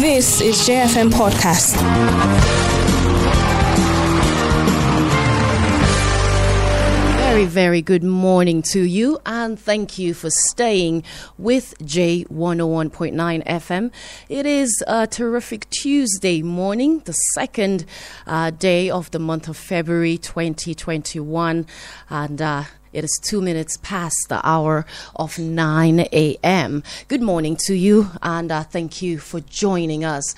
This is JFM Podcast. Very, very good morning to you, and thank you for staying with J101.9 FM. It is a terrific Tuesday morning, the second uh, day of the month of February 2021, and uh, it is two minutes past the hour of 9 a.m. Good morning to you, and uh, thank you for joining us.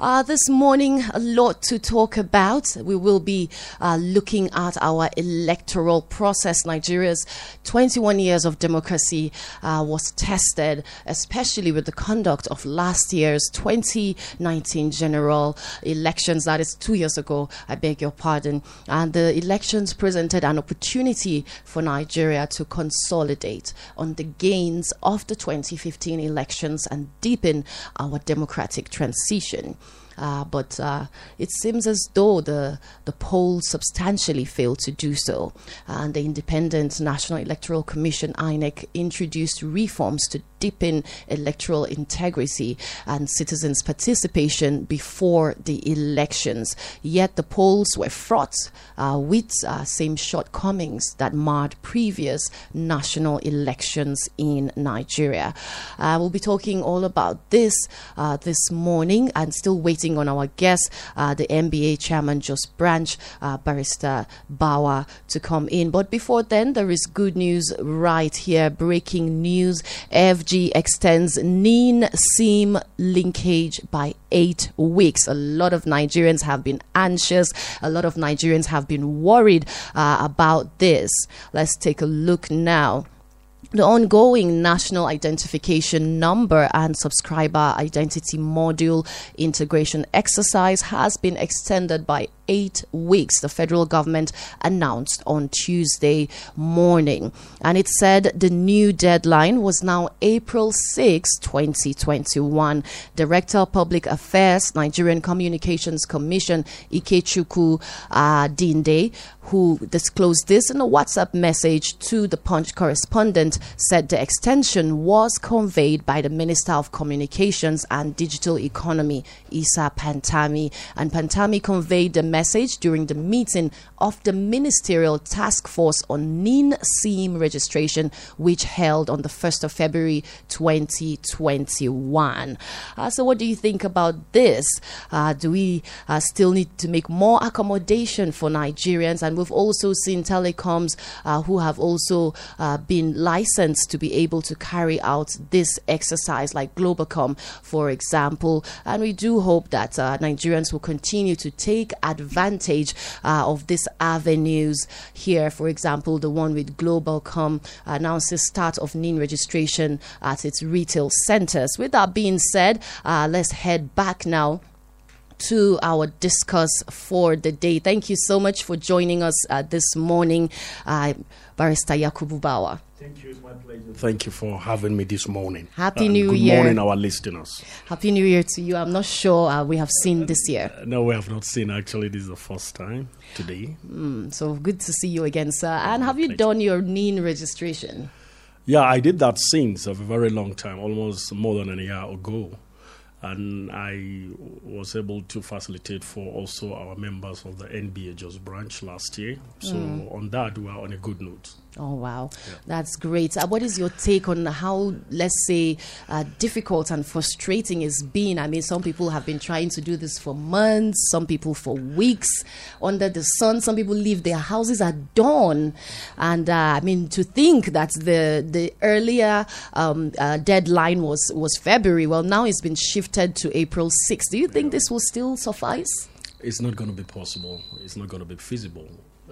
Uh, this morning, a lot to talk about. We will be uh, looking at our electoral process. Nigeria's 21 years of democracy uh, was tested, especially with the conduct of last year's 2019 general elections. That is two years ago, I beg your pardon. And the elections presented an opportunity for Nigeria to consolidate on the gains of the 2015 elections and deepen our democratic transition. Uh, but uh, it seems as though the the polls substantially failed to do so. And the Independent National Electoral Commission (INEC) introduced reforms to deepen electoral integrity and citizens' participation before the elections. Yet the polls were fraught uh, with uh, same shortcomings that marred previous national elections in Nigeria. Uh, we'll be talking all about this uh, this morning and still waiting on our guest, uh, the NBA chairman, Jos Branch, uh, Barrister Bauer, to come in. But before then, there is good news right here. Breaking news. FG extends NIN SIM linkage by eight weeks. A lot of Nigerians have been anxious. A lot of Nigerians have been worried uh, about this. Let's take a look now. The ongoing national identification number and subscriber identity module integration exercise has been extended by eight weeks, the federal government announced on Tuesday morning. And it said the new deadline was now April 6, 2021. Director of Public Affairs, Nigerian Communications Commission, Ikechukwu uh, Dinde, who disclosed this in a WhatsApp message to the Punch correspondent, said the extension was conveyed by the Minister of Communications and Digital Economy, Isa Pantami. And Pantami conveyed the message during the meeting of the Ministerial Task Force on NIN SIM registration, which held on the 1st of February 2021. Uh, so, what do you think about this? Uh, do we uh, still need to make more accommodation for Nigerians? And we've also seen telecoms uh, who have also uh, been licensed to be able to carry out this exercise, like Globacom, for example. And we do hope that uh, Nigerians will continue to take advantage uh, of these avenues here. For example, the one with Globacom announces start of NIN registration at its retail centers. With that being said, uh, let's head back now to our discuss for the day. Thank you so much for joining us uh, this morning, uh, Barrister Yakubu Bauer. Thank you. It's my pleasure. Thank you for having me this morning. Happy Uh, New good Year. morning, our listeners. Happy New Year to you. I'm not sure uh, we have seen this year. Uh, no, we have not seen. Actually, this is the first time today. Mm, so good to see you again, sir. And have you pleasure. done your NIN registration? Yeah, I did that since a very long time, almost more than a year ago. And I was able to facilitate for also our members of the NBA Jos branch last year. So mm. on that, we are on a good note. Oh, wow. That's great. Uh, what is your take on how, let's say, uh, difficult and frustrating it's been? I mean, some people have been trying to do this for months, some people for weeks under the sun. Some people leave their houses at dawn. And uh, I mean, to think that the, the earlier um, uh, deadline was, was February, well, now it's been shifted to April 6th. Do you think this will still suffice? it's not going to be possible. It's not going to be feasible.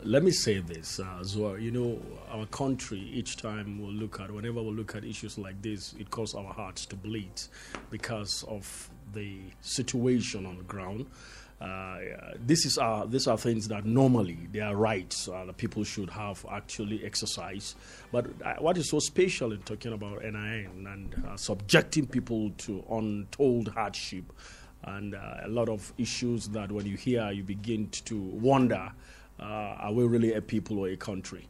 Let me say this uh, as well. You know, our country, each time we look at, whenever we look at issues like this, it causes our hearts to bleed because of the situation on the ground. Uh, this is uh, these are things that normally they are rights uh, that people should have actually exercised. But uh, what is so special in talking about NIN and uh, subjecting people to untold hardship and uh, a lot of issues that when you hear, you begin to wonder uh, are we really a people or a country?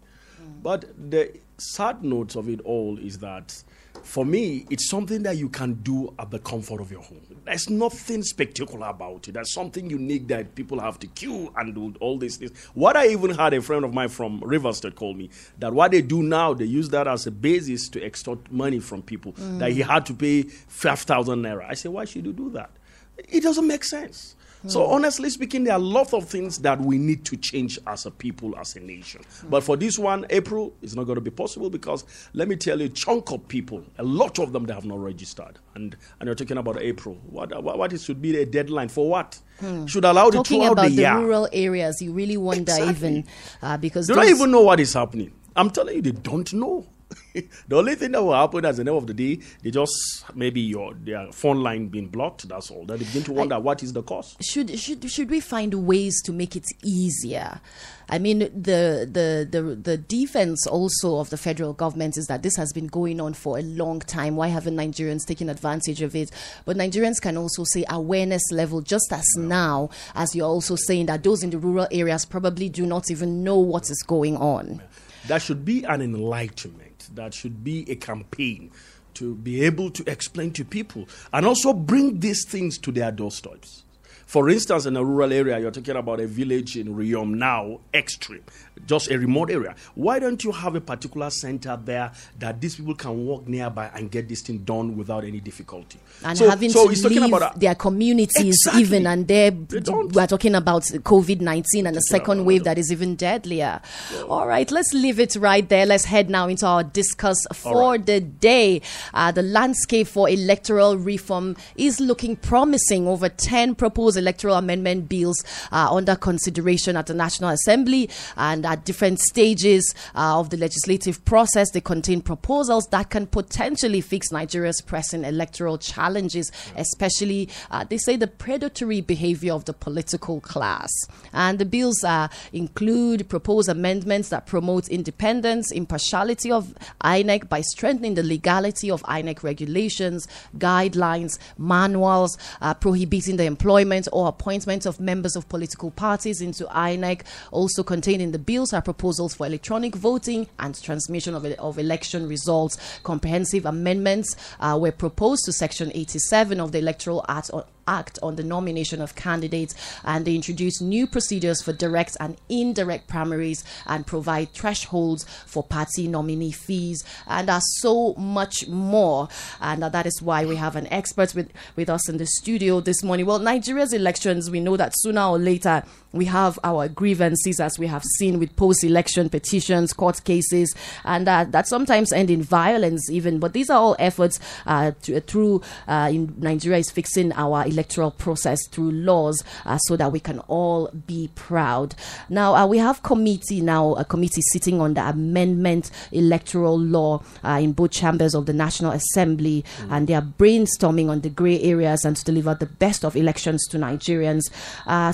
But the sad note of it all is that for me, it's something that you can do at the comfort of your home. There's nothing spectacular about it. There's something unique that people have to queue and do all these things. What I even had a friend of mine from Rivers that called me that what they do now, they use that as a basis to extort money from people. Mm. That he had to pay 5,000 naira. I said, why should you do that? It doesn't make sense. So, honestly speaking, there are lots of things that we need to change as a people, as a nation. Mm. But for this one, April is not going to be possible because let me tell you, a chunk of people, a lot of them, they have not registered. And, and you're talking about April. What, what, what should be a deadline for what? Hmm. Should allow Talking it about the, the year. rural areas, you really wonder exactly. even uh, because they don't even know what is happening. I'm telling you, they don't know. the only thing that will happen at the end of the day, they just maybe your their phone line being blocked. That's all. Then they begin to wonder I, what is the cause. Should should should we find ways to make it easier? I mean, the the the the defense also of the federal government is that this has been going on for a long time. Why haven't Nigerians taken advantage of it? But Nigerians can also say awareness level, just as yeah. now as you're also saying that those in the rural areas probably do not even know what is going on. That should be an enlightenment that should be a campaign to be able to explain to people and also bring these things to their doorsteps. For instance, in a rural area, you're talking about a village in Riyom now, extreme, just a remote area. Why don't you have a particular center there that these people can walk nearby and get this thing done without any difficulty? And so, having so to leave about, their communities exactly. even, and they we're talking about COVID 19 and the second wave that is even deadlier. Yeah. All right, let's leave it right there. Let's head now into our discuss for right. the day. Uh, the landscape for electoral reform is looking promising. Over 10 proposed electoral amendment bills are under consideration at the National Assembly and at different stages uh, of the legislative process. They contain proposals that can potentially fix Nigeria's pressing electoral challenges, especially, uh, they say, the predatory behavior of the political class. And the bills uh, include proposed amendments that promote independence, impartiality of INEC by strengthening the legality of INEC regulations, guidelines, manuals, uh, prohibiting the employment or appointment of members of political parties into INEC. Also contained in the bills are proposals for electronic voting and transmission of, of election results. Comprehensive amendments uh, were proposed to Section 87 of the Electoral Act Act on the nomination of candidates, and they introduce new procedures for direct and indirect primaries and provide thresholds for party nominee fees, and are so much more. And that is why we have an expert with, with us in the studio this morning. Well, Nigeria's elections, we know that sooner or later we have our grievances, as we have seen with post election petitions, court cases, and uh, that sometimes end in violence, even. But these are all efforts uh, to, through uh, in Nigeria is fixing our electoral process through laws uh, so that we can all be proud. Now, uh, we have committee now, a committee sitting on the amendment electoral law uh, in both chambers of the National Assembly, mm. and they are brainstorming on the grey areas and to deliver the best of elections to Nigerians.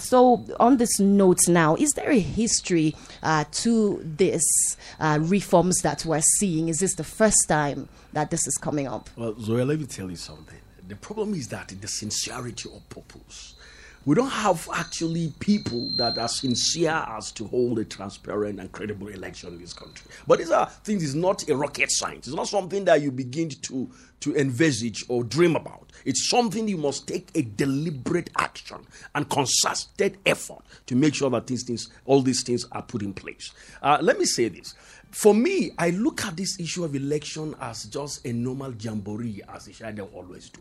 so, on this note now, is there a history uh, to this uh, reforms that we're seeing? Is this the first time that this is coming up? Well, Zoe, let me tell you something. The problem is that the sincerity of purpose. We don't have actually people that are sincere as to hold a transparent and credible election in this country. But these are things, it's not a rocket science. It's not something that you begin to, to envisage or dream about. It's something you must take a deliberate action and concerted effort to make sure that these things, all these things are put in place. Uh, let me say this. For me, I look at this issue of election as just a normal jamboree, as Shai always do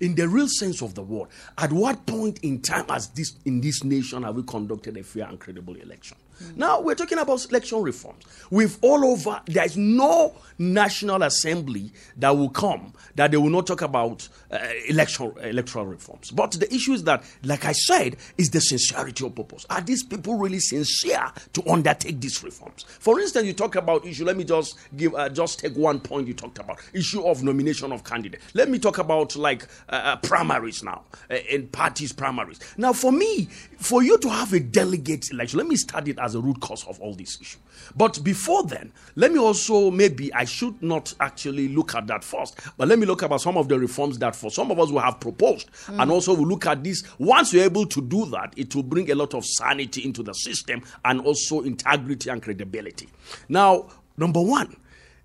in the real sense of the word, at what point in time has this in this nation have we conducted a fair and credible election? Mm. Now we're talking about election reforms. We've all over there is no national assembly that will come that they will not talk about uh, election electoral reforms. But the issue is that, like I said, is the sincerity of purpose. Are these people really sincere to undertake these reforms? For instance, you talk about issue. Let me just give uh, just take one point you talked about issue of nomination of candidate. Let me talk about like uh, uh primaries now uh, in parties primaries. Now, for me, for you to have a delegate election, let me start it as a root cause of all this issue. But before then, let me also maybe I should not actually look at that first, but let me look about some of the reforms that for some of us we have proposed, mm. and also we look at this. Once you're able to do that, it will bring a lot of sanity into the system and also integrity and credibility. Now, number one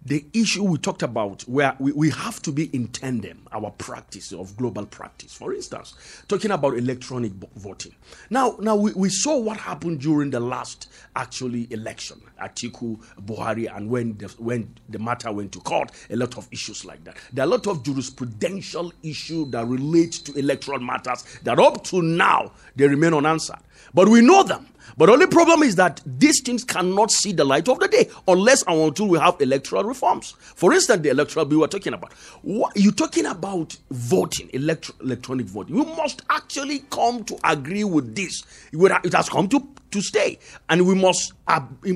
the issue we talked about where we, we have to be in tandem our practice of global practice. For instance talking about electronic voting. Now now we, we saw what happened during the last actually election atiku buhari and when the, when the matter went to court a lot of issues like that. There are a lot of jurisprudential issues that relate to electoral matters that up to now they remain unanswered. But we know them. But only problem is that these things cannot see the light of the day unless and until we have electoral reforms. For instance, the electoral bill we're talking about. What, you're talking about voting, electro, electronic voting. We must actually come to agree with this. It has come to, to stay. And we must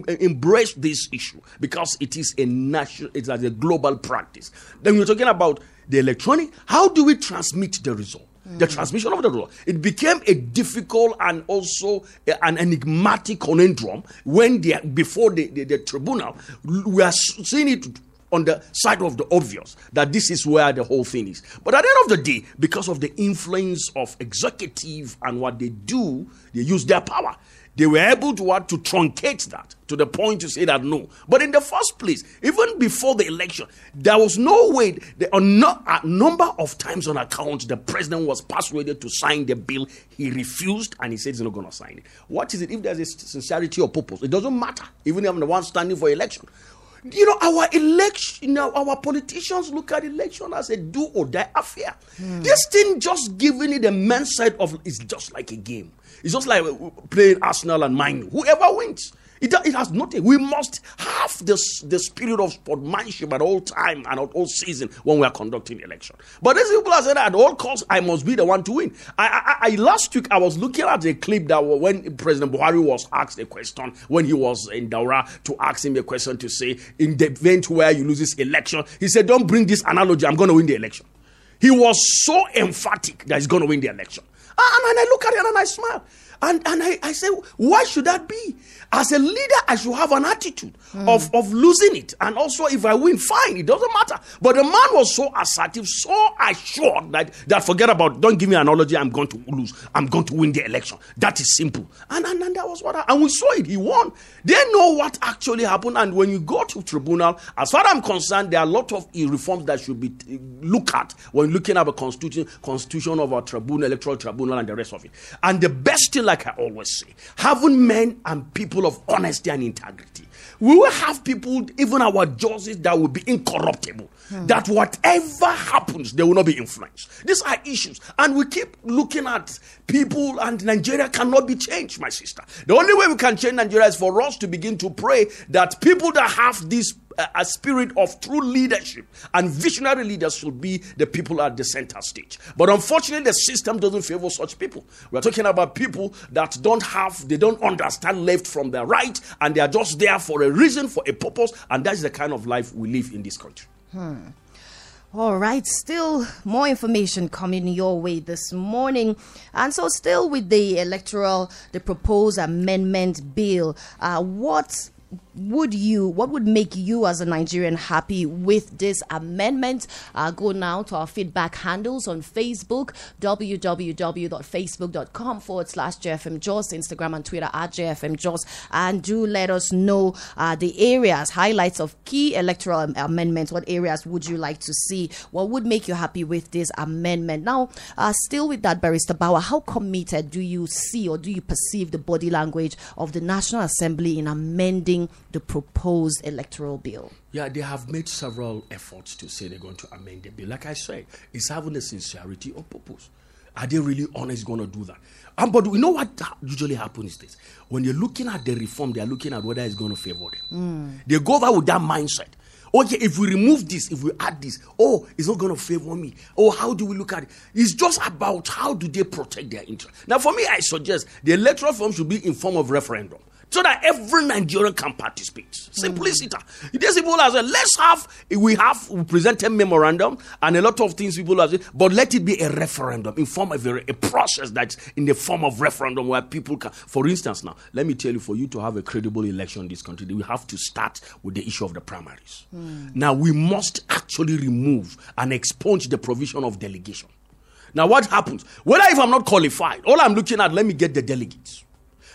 embrace this issue because it is a national, it's a global practice. Then we're talking about the electronic. How do we transmit the result? The transmission of the law. It became a difficult and also an enigmatic conundrum when the, before the, the, the tribunal, we are seeing it on the side of the obvious that this is where the whole thing is. But at the end of the day, because of the influence of executive and what they do, they use their power. They were able to what to truncate that to the point to say that no. But in the first place, even before the election, there was no way. There are not a number of times on account the president was persuaded to sign the bill. He refused and he said he's not going to sign it. What is it? If there's a sincerity or purpose, it doesn't matter. Even if I'm the one standing for election. You know, our election, you know, our politicians look at election as a do or die affair. Hmm. This thing just giving it a men's side of is just like a game. It's just like playing Arsenal and mine. Whoever wins. It, it has nothing. We must have this, the spirit of sportsmanship at all time and at all season when we are conducting election. But these people are saying at all costs, I must be the one to win. I, I, I last week I was looking at a clip that when President Buhari was asked a question when he was in Daura to ask him a question to say in the event where you lose this election, he said, "Don't bring this analogy. I'm going to win the election." He was so emphatic that he's going to win the election. And, and I look at it and I smile. And, and I, I say, why should that be? As a leader, I should have an attitude mm. of, of losing it. And also, if I win, fine, it doesn't matter. But the man was so assertive, so assured that, that forget about, don't give me an analogy, I'm going to lose. I'm going to win the election. That is simple. And, and, and that was what I, and we saw it. He won. They know what actually happened. And when you go to tribunal, as far as I'm concerned, there are a lot of reforms that should be looked at when looking at the constitution, constitution of our tribunal, electoral tribunal, and the rest of it. And the best thing, like I always say, having men and people of honesty and integrity. We will have people, even our judges, that will be incorruptible. Hmm. That whatever happens, they will not be influenced. These are issues. And we keep looking at people, and Nigeria cannot be changed, my sister. The only way we can change Nigeria is for us to begin to pray that people that have this a spirit of true leadership and visionary leaders should be the people at the center stage. But unfortunately, the system doesn't favor such people. We're talking about people that don't have, they don't understand left from the right, and they are just there for a reason, for a purpose, and that's the kind of life we live in this country. Hmm. All right, still more information coming your way this morning. And so, still with the electoral, the proposed amendment bill, uh, what would you what would make you as a nigerian happy with this amendment? Uh, go now to our feedback handles on facebook www.facebook.com forward slash jfm jos instagram and twitter at jfm jos. And do let us know uh, the areas highlights of key electoral amendments. What areas would you like to see? What would make you happy with this amendment? Now uh, still with that barrister bauer how committed do you see or do you perceive the body language of the national assembly in amending the proposed electoral bill? Yeah, they have made several efforts to say they're going to amend the bill. Like I said, it's having a sincerity of purpose. Are they really honest going to do that? Um, but we know what usually happens is this. When you're looking at the reform, they're looking at whether it's going to favor them. Mm. They go there with that mindset. Okay, if we remove this, if we add this, oh, it's not going to favor me. Oh, how do we look at it? It's just about how do they protect their interest. Now, for me, I suggest the electoral form should be in form of referendum. So that every Nigerian can participate. Simplicity. Mm. There's people as well. Let's have we have we presented memorandum and a lot of things people have said, but let it be a referendum in form of a, a process that's in the form of referendum where people can. For instance, now let me tell you, for you to have a credible election in this country, we have to start with the issue of the primaries. Mm. Now we must actually remove and expunge the provision of delegation. Now, what happens? Whether if I'm not qualified, all I'm looking at, let me get the delegates.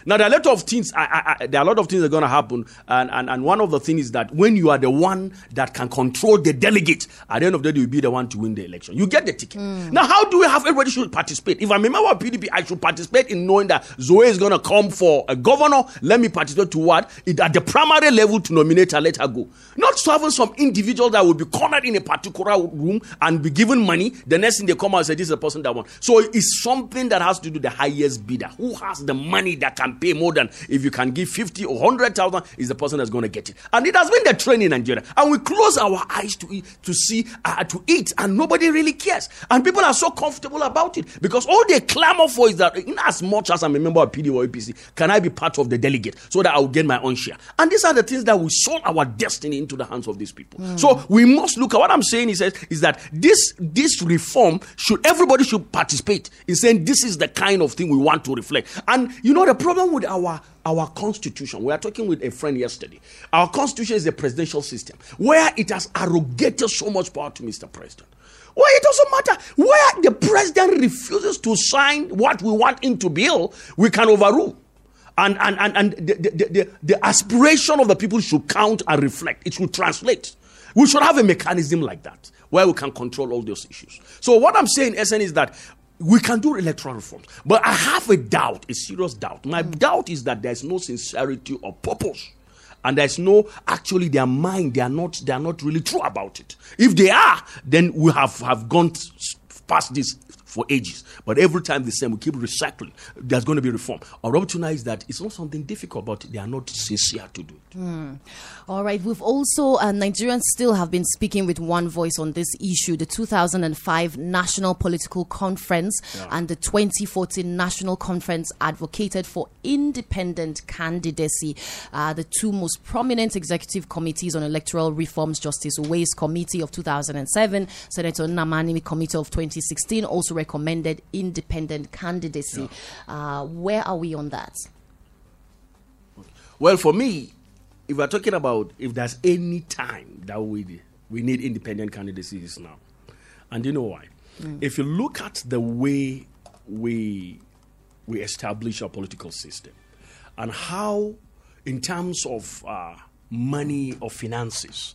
Now there are a lot of things. I, I, there are a lot of things that are going to happen, and, and and one of the things is that when you are the one that can control the delegate, at the end of the day, you'll be the one to win the election. You get the ticket. Mm. Now, how do we have everybody should participate? If I'm a member of PDP, I should participate in knowing that Zoe is going to come for a governor. Let me participate to what? It, at the primary level to nominate her, let her go. Not to having some individual that will be cornered in a particular room and be given money. The next thing they come out and say, "This is the person that won." So it's something that has to do the highest bidder, who has the money that can can pay more than if you can give 50 or 100,000 is the person that's going to get it. And it has been the trend in Nigeria. And we close our eyes to eat, to see, uh, to eat, and nobody really cares. And people are so comfortable about it because all they clamor for is that, in as much as I'm a member of PD or APC, can I be part of the delegate so that I will get my own share? And these are the things that we sold our destiny into the hands of these people. Mm. So we must look at what I'm saying is, says is that this, this reform should, everybody should participate in saying this is the kind of thing we want to reflect. And you know, the problem problem with our our constitution, we are talking with a friend yesterday. Our constitution is a presidential system where it has arrogated so much power to Mr. President. Well, it doesn't matter. Where the president refuses to sign what we want him to bill, we can overrule. And, and, and, and the, the, the, the aspiration of the people should count and reflect. It should translate. We should have a mechanism like that where we can control all those issues. So, what I'm saying, SN, is that we can do electoral reforms. But I have a doubt, a serious doubt. My mm. doubt is that there's no sincerity or purpose. And there's no actually their mind, they are not they are not really true about it. If they are, then we have, have gone past this for ages. But every time the same, we keep recycling. There's going to be reform. Our opportunity is that it's not something difficult, but they are not sincere to do it. Mm. All right. We've also, uh, Nigerians still have been speaking with one voice on this issue the 2005 National Political Conference yeah. and the 2014 National Conference advocated for independent candidacy. Uh, the two most prominent executive committees on electoral reforms, Justice Uwais Committee of 2007, Senator Nnamani Committee of 2016, also recommended independent candidacy. Yeah. Uh, where are we on that? Well, for me, if we're talking about if there's any time that we we need independent candidacy, is now. And you know why? Mm. If you look at the way we we establish our political system and how, in terms of uh, money or finances,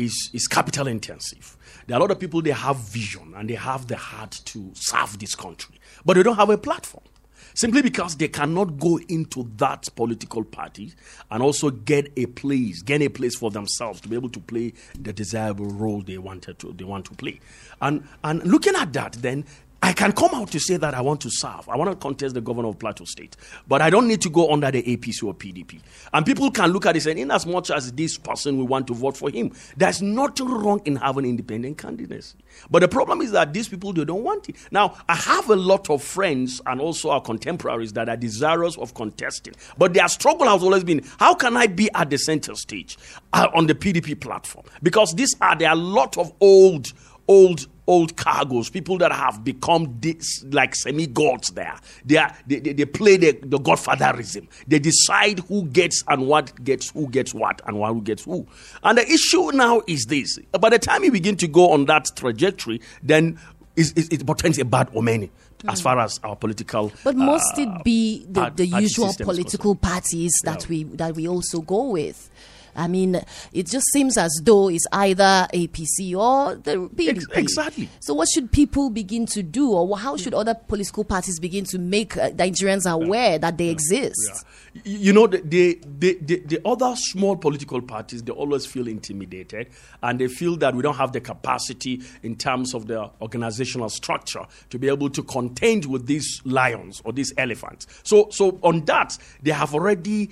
is, is capital intensive. There are a lot of people, they have vision and they have the heart to serve this country, but they don't have a platform. Simply because they cannot go into that political party and also get a place, get a place for themselves to be able to play the desirable role they wanted to they want to play. And and looking at that, then I can come out to say that I want to serve. I want to contest the governor of Plateau State. But I don't need to go under the APC or PDP. And people can look at it and in as much as this person we want to vote for him, there's nothing wrong in having independent candidacy. But the problem is that these people they don't want it. Now, I have a lot of friends and also our contemporaries that are desirous of contesting. But their struggle has always been how can I be at the center stage uh, on the PDP platform? Because these are there are a lot of old old old cargoes, people that have become this, like semi gods there. They, are, they, they, they play the, the godfatherism. They decide who gets and what gets who gets what and who gets who. And the issue now is this by the time you begin to go on that trajectory, then it, it, it portends a bad omen as far as our political. But must uh, it be the, the usual political parties that yeah. we that we also go with? I mean, it just seems as though it's either APC or the PDP. Exactly. So, what should people begin to do, or how should other political parties begin to make uh, Nigerians aware yeah. that they yeah. exist? Yeah. You know, the, the, the, the, other small political parties, they always feel intimidated and they feel that we don't have the capacity in terms of the organizational structure to be able to contend with these lions or these elephants. So, so on that, they have already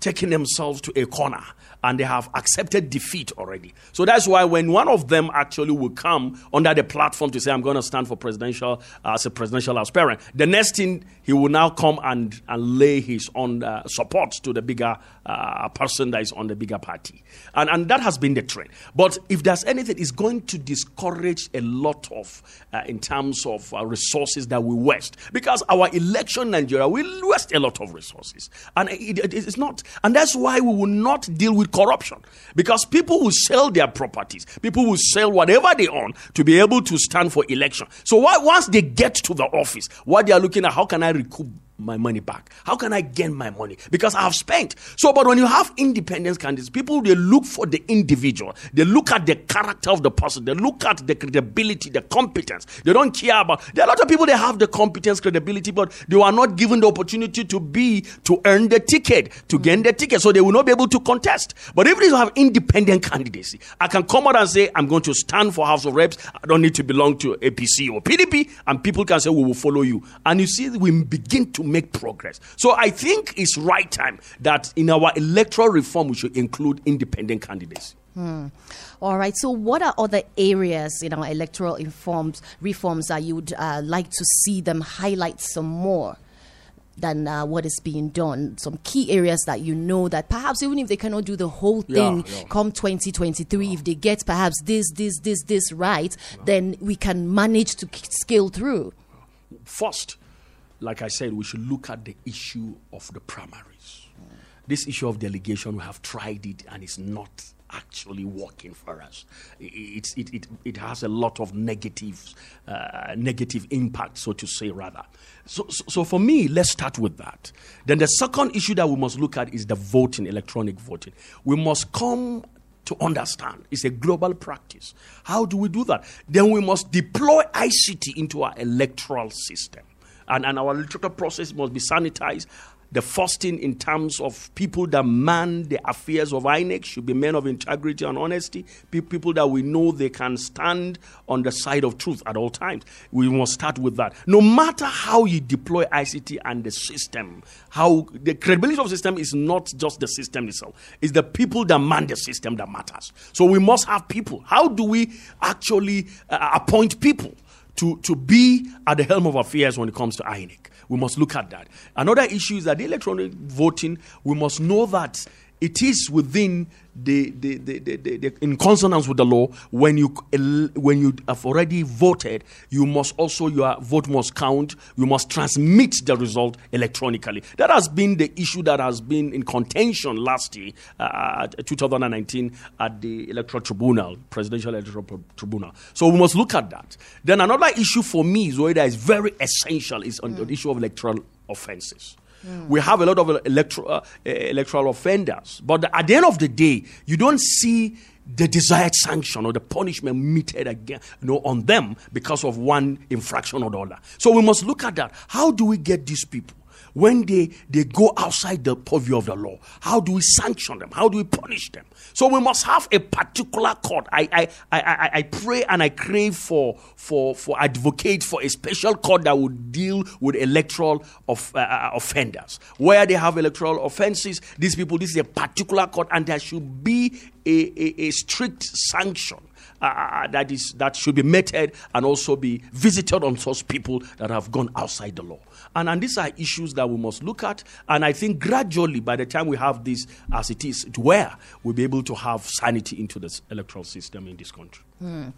taken themselves to a corner and they have accepted defeat already. So that's why when one of them actually will come under the platform to say, I'm going to stand for presidential, uh, as a presidential aspirant, the next thing he will now come and, and lay his own uh, support to the bigger uh, person that is on the bigger party. And, and that has been the trend. But if there's anything, it's going to discourage a lot of, uh, in terms of uh, resources that we waste. Because our election Nigeria will waste a lot of resources. And it, it, it's not, and that's why we will not deal with corruption. Because people will sell their properties, people will sell whatever they own to be able to stand for election. So why once they get to the office, what they are looking at, how can I recoup my money back? How can I gain my money? Because I have spent. So, but when you have independence candidates, people they look for the individual. They look at the character of the person. They look at the credibility, the competence. They don't care about. There are a lot of people they have the competence, credibility, but they are not given the opportunity to be to earn the ticket, to gain the ticket, so they will not be able to contest. But if you have independent candidacy, I can come out and say I'm going to stand for House of Reps. I don't need to belong to APC or PDP, and people can say we will follow you. And you see, we begin to make progress. So I think it's right time that in our electoral reform we should include independent candidates. Hmm. All right. So, what are other areas in our electoral reforms reforms that you would uh, like to see them highlight some more? than uh, what is being done. Some key areas that you know that perhaps even if they cannot do the whole thing yeah, yeah. come 2023, yeah. if they get perhaps this, this, this, this right, then we can manage to scale through. First, like I said, we should look at the issue of the primaries. This issue of delegation, we have tried it and it's not actually working for us. It, it, it, it has a lot of negative, uh, negative impact, so to say, rather. So, so, so, for me, let's start with that. Then the second issue that we must look at is the voting, electronic voting. We must come to understand it's a global practice. How do we do that? Then we must deploy ICT into our electoral system and, and our electoral process must be sanitized. The first thing in terms of people that man the affairs of INEC should be men of integrity and honesty, people that we know they can stand on the side of truth at all times. We must start with that. No matter how you deploy ICT and the system, how the credibility of the system is not just the system itself, it's the people that man the system that matters. So we must have people. How do we actually uh, appoint people? To, to be at the helm of affairs when it comes to INEC. We must look at that. Another issue is that the electronic voting, we must know that it is within the, the, the, the, in consonance with the law when you when you have already voted you must also your vote must count you must transmit the result electronically. That has been the issue that has been in contention last year uh, 2019 at the electoral tribunal presidential electoral tribunal. So we must look at that. Then another issue for me is where that is very essential is on mm. the issue of electoral offenses We have a lot of electro, uh, electoral offenders. But at the end of the day, you don't see the desired sanction or the punishment meted again, you know, on them because of one infraction or the other. So we must look at that. How do we get these people? When they, they go outside the purview of the law? How do we sanction them? How do we punish them? So we must have a particular court. I, I, I, I, pray and I crave for, for, for advocate for a special court that would deal with electoral of, uh, uh, offenders. Where they have electoral offenses, these people, this is a particular court, and there should be a, a, a strict sanction uh, uh, that is that should be meted and also be visited on such people that have gone outside the law. And, and these are issues that we must look at. And I think gradually, by the time we have this as it is, where we'll be able to have sanity into the electoral system in this country. Hmm.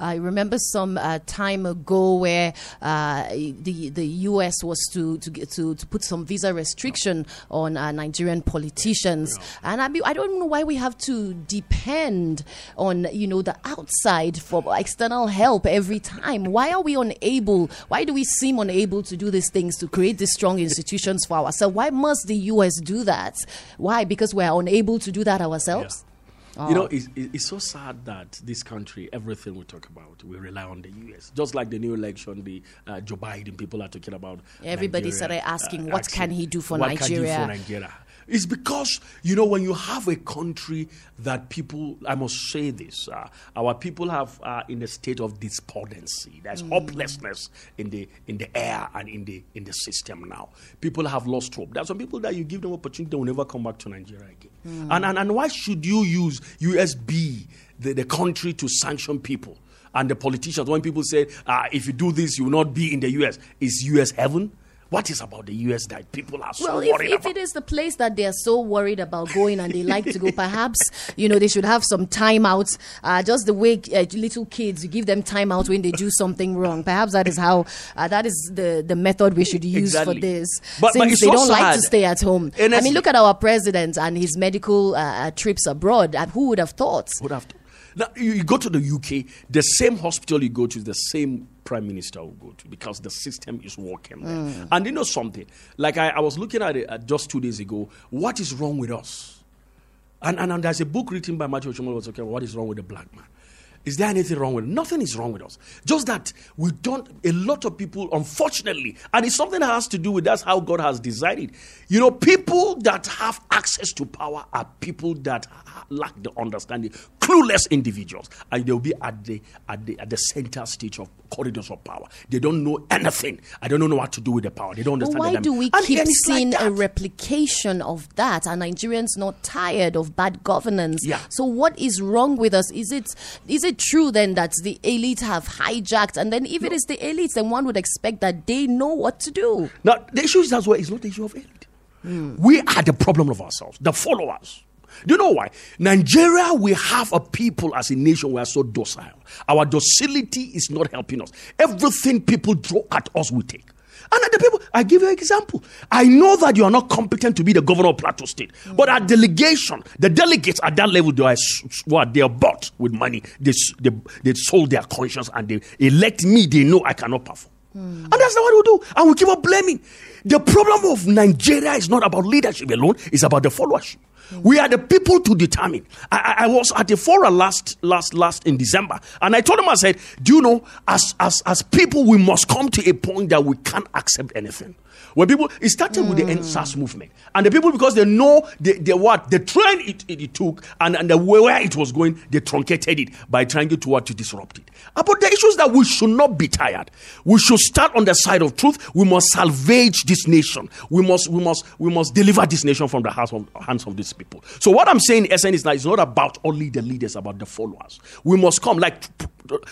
I remember some uh, time ago where uh, the the U.S. was to to, to, to put some visa restriction on uh, Nigerian politicians, and I mean, I don't know why we have to depend on you know the outside for external help every time. Why are we unable? Why do we seem unable to do these things to create these strong institutions for ourselves? Why must the U.S. do that? Why? Because we're unable to do that ourselves. Yeah. Oh. You know, it's, it's so sad that this country, everything we talk about, we rely on the U.S. Just like the new election, the uh, Joe Biden, people are talking about. Everybody Nigeria, started asking, uh, what asking, can he do for what Nigeria? Can he do for Nigeria? It's because, you know, when you have a country that people, I must say this, uh, our people have uh, in a state of despondency. There's mm. hopelessness in the in the air and in the in the system now. People have lost hope. There are some people that you give them opportunity, they will never come back to Nigeria again. Mm. And, and, and why should you use USB, the, the country, to sanction people? And the politicians, when people say, uh, if you do this, you will not be in the US, is US heaven? What is about the US that people are so worried about? well, if, if it is the place that they are so worried about going and they like to go, perhaps you know they should have some timeouts. Uh, just the way uh, little kids, you give them timeout when they do something wrong. Perhaps that is how uh, that is the the method we should use exactly. for this. But, since but they don't like to stay at home. I mean, look at our president and his medical uh, uh, trips abroad. who would have thought? Would have. Now, you go to the UK, the same hospital you go to, the same prime minister will go to because the system is working there. Mm. And you know something? Like I, I was looking at it uh, just two days ago. What is wrong with us? And, and, and there's a book written by Matthew Ashimolowo was about what is wrong with the black man. Is there anything wrong with it? Nothing is wrong with us. Just that we don't, a lot of people, unfortunately, and it's something that has to do with that's how God has designed it. You know, people that have access to power are people that lack the understanding, clueless individuals, and they'll be at the at the at the center stage of corridors of power. They don't know anything. I don't know what to do with the power. They don't understand. But why do we and keep seeing like a replication of that? Are Nigerians not tired of bad governance? Yeah. So what is wrong with us? Is it is it true then that the elite have hijacked? And then if no. it is the elites, then one would expect that they know what to do. Now the issue is as well. It's not the issue of elite. Mm. We are the problem of ourselves, the followers. Do you know why? Nigeria, we have a people as a nation, we are so docile. Our docility is not helping us. Everything people throw at us, we take. And the people, I give you an example. I know that you are not competent to be the governor of Plateau State, mm-hmm. but our delegation, the delegates at that level, they are what they are bought with money. They, they, they sold their conscience and they elect me. They know I cannot perform. Mm. And that's not what we do. And we keep on blaming. The problem of Nigeria is not about leadership alone, it's about the followership. We are the people to determine. I, I, was at the forum last, last, last in December, and I told them, I said, Do you know, as, as, as people, we must come to a point that we can't accept anything. When people, it started mm. with the EndSARS movement. And the people, because they know the, the what, the trend it, it, it, took and, and the where it was going, they truncated it by trying to what to disrupt it. But the issue is that we should not be tired. We should start on the side of truth. We must salvage this nation. We must, we must, we must deliver this nation from the hands of, hands of these people. So what I'm saying, SN, is that it's not about only the leaders, about the followers. We must come like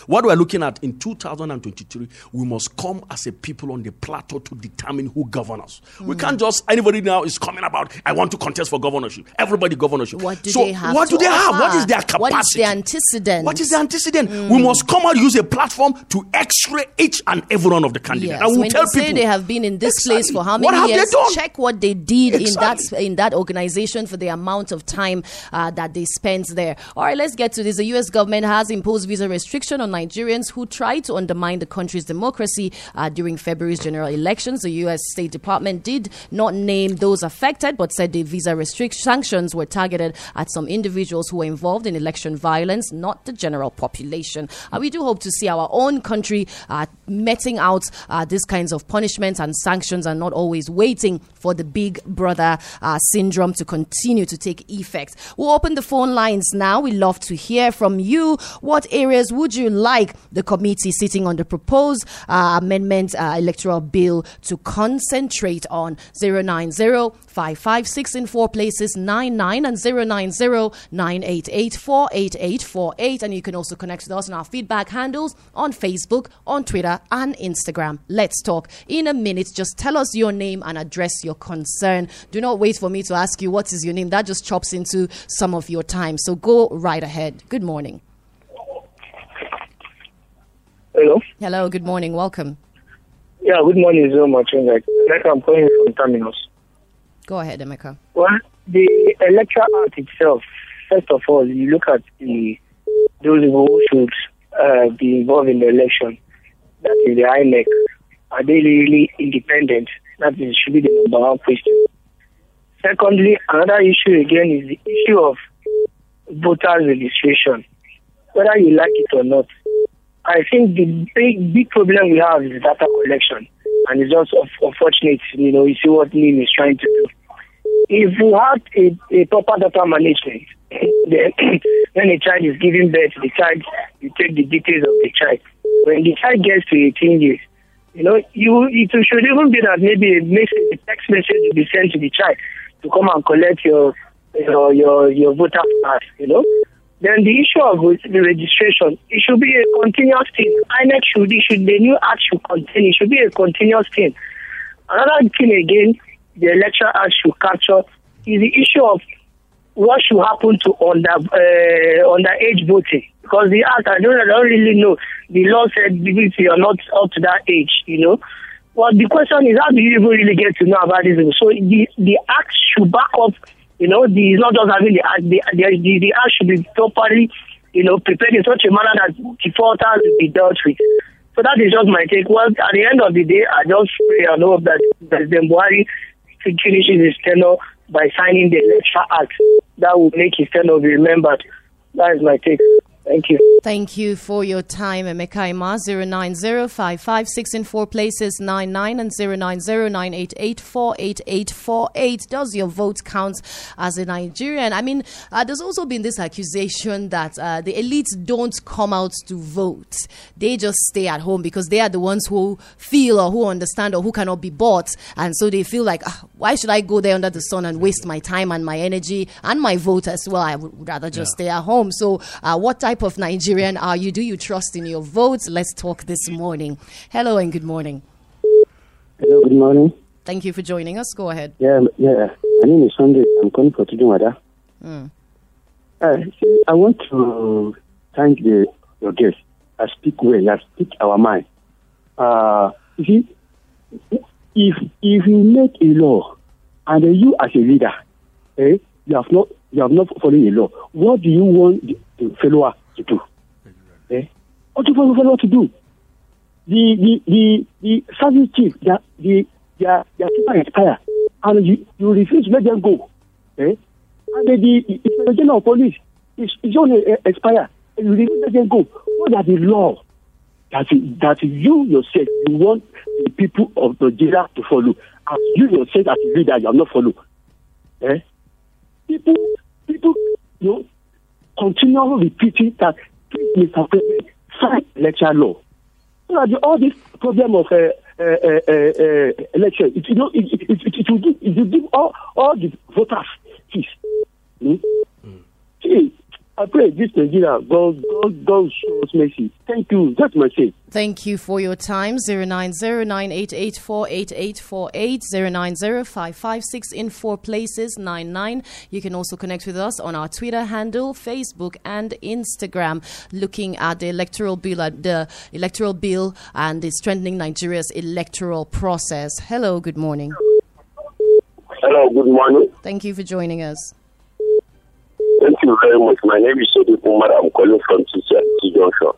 what we're looking at in 2023, we must come as a people on the plateau to determine who governs us. Mm. We can't just anybody now is coming about. I want to contest for governorship. Everybody governorship. What do so they have? What do they offer? have? What is their capacity? What is the antecedent? What is the antecedent? Mm. We must come out use a platform to X-ray each and every one of the candidates. Yes. And we'll when tell people they have been in this exactly. place for how many years? Check what they did exactly. in that in that organization for the amount of time uh, that they spent there. All right, let's get to this. The U.S. government has imposed visa restrictions on Nigerians who tried to undermine the country's democracy uh, during February's general elections. The U.S. State Department did not name those affected, but said the visa restriction sanctions were targeted at some individuals who were involved in election violence, not the general population. Uh, we do hope to see our own country uh, meting out uh, these kinds of punishments and sanctions and not always waiting for the big brother uh, syndrome to continue to take effect. We'll open the phone lines now. We'd love to hear from you. What areas would would you like the committee sitting on the proposed uh, amendment uh, electoral bill to concentrate on? 090 556 in four places 99 and 090 988 48848. And you can also connect with us on our feedback handles on Facebook, on Twitter, and Instagram. Let's talk in a minute. Just tell us your name and address your concern. Do not wait for me to ask you what is your name. That just chops into some of your time. So go right ahead. Good morning. Hello. Hello. Good morning. Welcome. Yeah. Good morning so much. Like, like I'm calling from Terminus. Go ahead, Emeka. Well, the electoral act itself. First of all, you look at the those who should uh, be involved in the election. That is the INEC. Are they really independent? That is, should be the number one question. Secondly, another issue again is the issue of voter registration. Whether you like it or not, I think the big big problem we have is data collection, and it's just unfortunate. You know, you see what NIM is trying to do. if you have a, a proper data management, then when a child is giving birth, the child, you take the details of the child. When the child gets to 18 years, you know, you it should even be that maybe a, message, a text message will be sent to the child to come and collect your your your, your voter pass, you know. Then the issue of the registration, it should be a continuous thing. INEC should, should the new act should contain, it should be a continuous thing. Another thing again, the electoral act should capture is the issue of what should happen to under uh, underage voting because the act I don't, I don't really know. The law said if you are not up to that age, you know. Well, the question is how do you even really get to know about this? So the the act should back up. You know, the it's not just having the act. The the, the, should be properly, you know, prepared in such a manner that defaulters will be dealt with. So that is just my take. Well, at the end of the day, I just pray and hope that President Buhari finishes his tenure by signing the Electoral Act. That will make his tenure be remembered. That is my take. Thank you. Thank you for your time, Emeka Ima. 0905556 four places 99 and 09098848848. Does your vote count as a Nigerian? I mean, uh, there's also been this accusation that uh, the elites don't come out to vote. They just stay at home because they are the ones who feel or who understand or who cannot be bought. And so they feel like, ah, why should I go there under the sun and waste my time and my energy and my vote as well? I would rather just yeah. stay at home. So, uh, what type of Nigerian are you? Do you trust in your votes? Let's talk this morning. Hello and good morning. Hello, good morning. Thank you for joining us. Go ahead. Yeah, yeah. My name is Sunday. I'm calling for Tujumada. Mm. Uh, I want to thank the, your guest. I speak well. I speak our mind. Uh, you see, if if you make a law and you as a leader, eh, you have not you have not followed a law. What do you want the, the follower to do? Eh? What do you want to do? The the the the service chief, the the their their paper expire, and you you refuse to let them go. Eh? And the the, the general police is is only uh, expire, and you refuse to let them go. What are the law that that you yourself you want the people of Nigeria to follow, and you yourself as a leader you have not follow? Eh? People people you know continually repeating that Mr. President sign electoral law. So that the, all this problem of uh, uh, uh, uh, election, it, you know, it, it, it, it, will give, it will give all, all the voters peace. Hmm? Mm. See, I pray this Nigeria, God, God, God shows mercy. Thank you. That's my say. Thank you for your time. 09098848848, in four places 99. You can also connect with us on our Twitter handle, Facebook, and Instagram, looking at the electoral bill, uh, the electoral bill, and the strengthening Nigeria's electoral process. Hello, good morning. Hello, good morning. Thank you for joining us. Thank you very much. My name is Sadiq Umar. I'm calling from TCT Junction.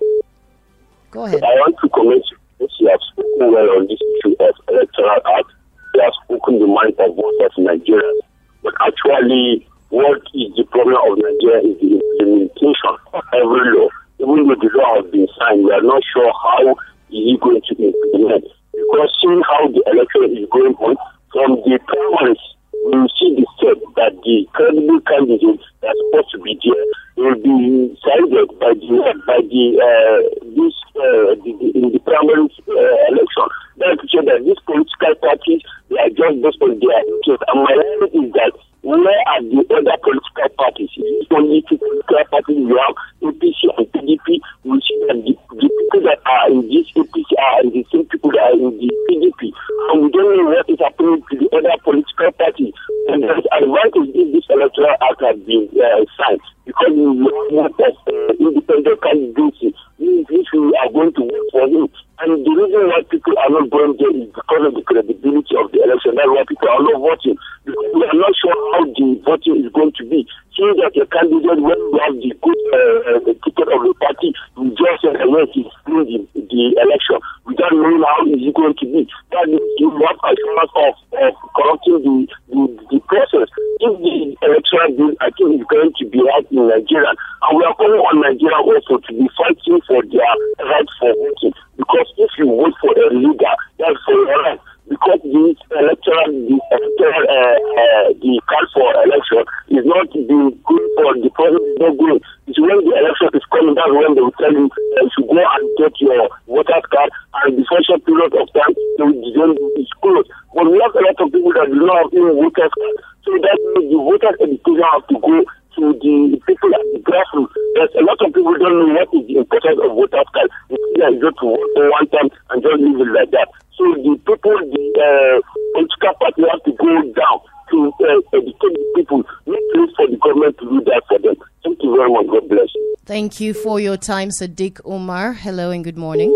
Go ahead. I want to comment you. You have spoken well on this issue of electoral act. You have spoken the mind of most of Nigerians. But actually, what is the problem of Nigeria is the implementation of every law. Even though the law has been signed, we are not sure how is it going to implement. Because seeing how the election is going on, from the primaries we see the step that the credible candidates that are supposed to be there will be decided by the by the uh, this uh, the, the, in the primary uh, election. That to say that these political parties they are just based on their interest. And my reality is that where are the other political parties? If only two political parties you have APC and PDP, we see that the, the people that are in this APC are the same people that are in the PDP. And we don't know what is happening to the other political parties. And there's advantage if this electoral act has been uh, because we have uh, independent candidacy. If we are going to work for him. And the reason why people are not going there is because of the credibility of the election. That's why people are not voting. Because we are not sure how the voting is going to be. Seeing that a candidate, when you have the good uh, the ticket of the party, you just say, yes, he's the, the election without knowing how is it going to be. That means you have assurance of, of corrupting the, the, the process. If the electoral bill, I think, going to be right in Nigeria, and we are calling on Nigeria also to be fighting for their right for voting. Because if you vote for a leader, that's for your right because the electoral, the electoral, uh, uh, the council us. But we have a lot of people that do not have even voters card. So that means the voters education have to go to the people at the grassroots. There's a lot of people don't know what is the importance of voters card. They just to vote for one time and just leave it like that. So the people, the uh, political party have to go down to uh, educate the people, not wait for the government to do that for them. Thank you very much. God bless. Thank you for your time, Sadiq Umar. Hello and good morning.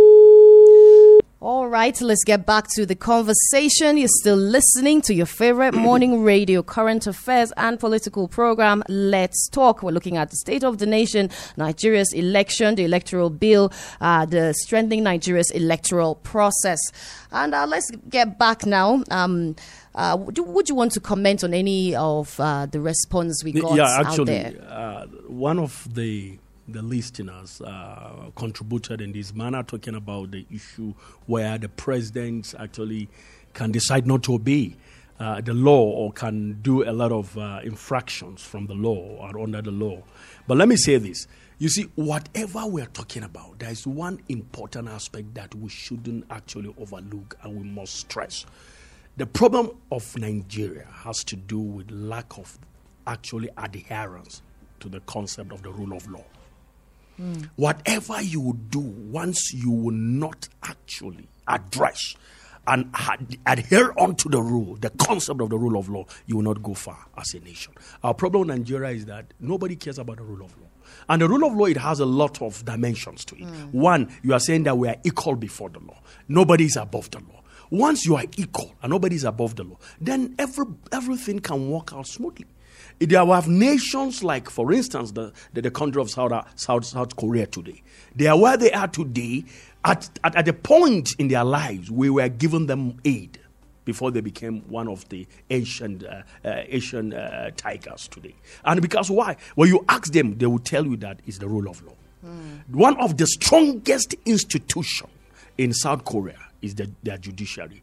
All right, let's get back to the conversation. You're still listening to your favorite morning radio, current affairs, and political program. Let's talk. We're looking at the state of the nation, Nigeria's election, the electoral bill, uh, the strengthening Nigeria's electoral process. And uh, let's get back now. Um, uh, would, you, would, you, want to comment on any of uh, the response we got yeah, actually, out there? Uh, one of the the listeners uh, contributed in this manner, talking about the issue where the president actually can decide not to obey uh, the law or can do a lot of uh, infractions from the law or under the law. But let me say this. You see, whatever we're talking about, there is one important aspect that we shouldn't actually overlook and we must stress. The problem of Nigeria has to do with lack of actually adherence to the concept of the rule of law. Mm. Whatever you do, once you will not actually address and ad- adhere onto the rule, the concept of the rule of law, you will not go far as a nation. Our problem in Nigeria is that nobody cares about the rule of law. And the rule of law, it has a lot of dimensions to it. Mm. One, you are saying that we are equal before the law. Nobody is above the law. Once you are equal and nobody is above the law, then every, everything can work out smoothly. There have nations like, for instance, the, the, the country of South, South, South Korea today. They are where they are today at, at, at a point in their lives we were giving them aid before they became one of the ancient uh, uh, Asian uh, tigers today. And because why? When you ask them, they will tell you that it's the rule of law. Mm. One of the strongest institutions in South Korea is the, their judiciary.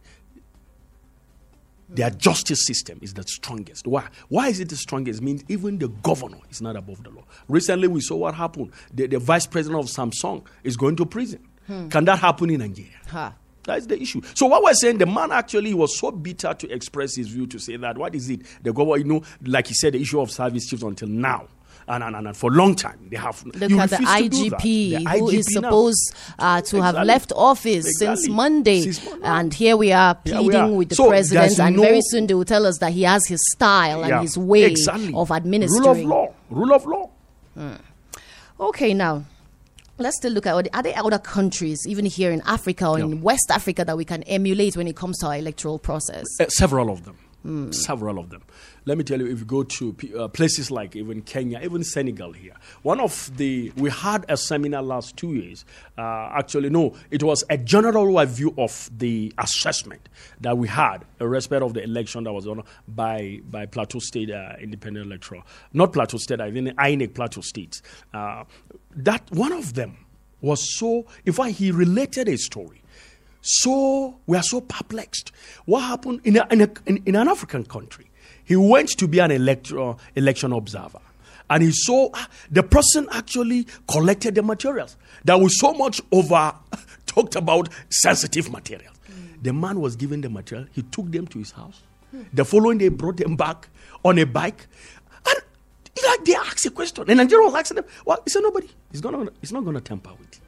Their justice system is the strongest. Why? Why is it the strongest? It means even the governor is not above the law. Recently, we saw what happened. The, the vice president of Samsung is going to prison. Hmm. Can that happen in Nigeria? Huh. That's the issue. So what we're saying, the man actually was so bitter to express his view to say that what is it? The governor, you know, like he said, the issue of service chiefs until now and, and, and, for a long time they have. Look at the IGP, the who IGP is supposed uh, to exactly. have left office exactly. since, Monday. since Monday, and here we are pleading we are. with the so president, and no very soon they will tell us that he has his style yeah, and his way exactly. of administering. Rule of law. Rule of law. Hmm. Okay, now let's still look at are there other countries, even here in Africa or in West Africa, that we can emulate when it comes to our electoral process? Uh, several of them. Mm. Several of them. Let me tell you, if you go to uh, places like even Kenya, even Senegal here, one of the, we had a seminar last two years. Uh, actually, no, it was a general review of the assessment that we had in respect of the election that was done by, by Plateau State uh, Independent Electoral. Not Plateau State, I mean INEC Plateau State. Uh, that one of them was so, in fact, he related a story so we are so perplexed. What happened in, a, in, a, in, in, an African country? He went to be an election observer. And he saw ah, the person actually collected the materials that was so much over talked about sensitive materials. Mm. The man was given the material, he took them to his house. Mm. The following day, brought them back on a bike. And like they asked a question. And Nigeria was asking them, well, he said, nobody. He's, gonna, he's not going to tamper with it.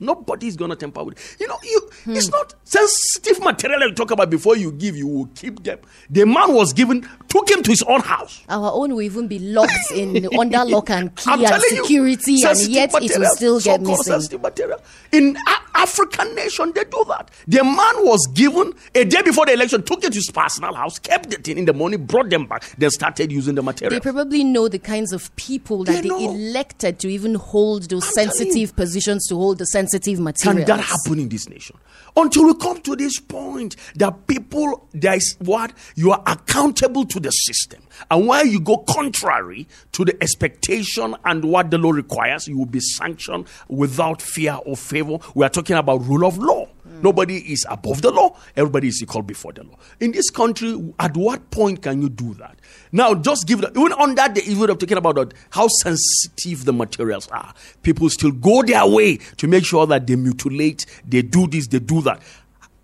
Nobody is going to tamper with it. You know, you, hmm. it's not sensitive material you talk about before you give, you will keep them. The man was given, took him to his own house. Our own will even be locked in under lock and key and security, you, and yet it will still get missing. Sensitive material. In a- African nation, they do that. The man was given a day before the election, took it to his personal house, kept it in, in the morning, brought them back, then started using the material. They probably know the kinds of people that they, they elected to even hold those I'm sensitive positions, to hold the sensitive material. Can that happen in this nation? Until we come to this point that people, there is what? You are accountable to the system. And while you go contrary to the expectation and what the law requires, you will be sanctioned without fear or favor. We are talking about rule of law. Mm. Nobody is above the law. Everybody is equal before the law. In this country, at what point can you do that? Now, just give the, even on that, even of talking about that, how sensitive the materials are. People still go their way to make sure that they mutilate, they do this, they do that.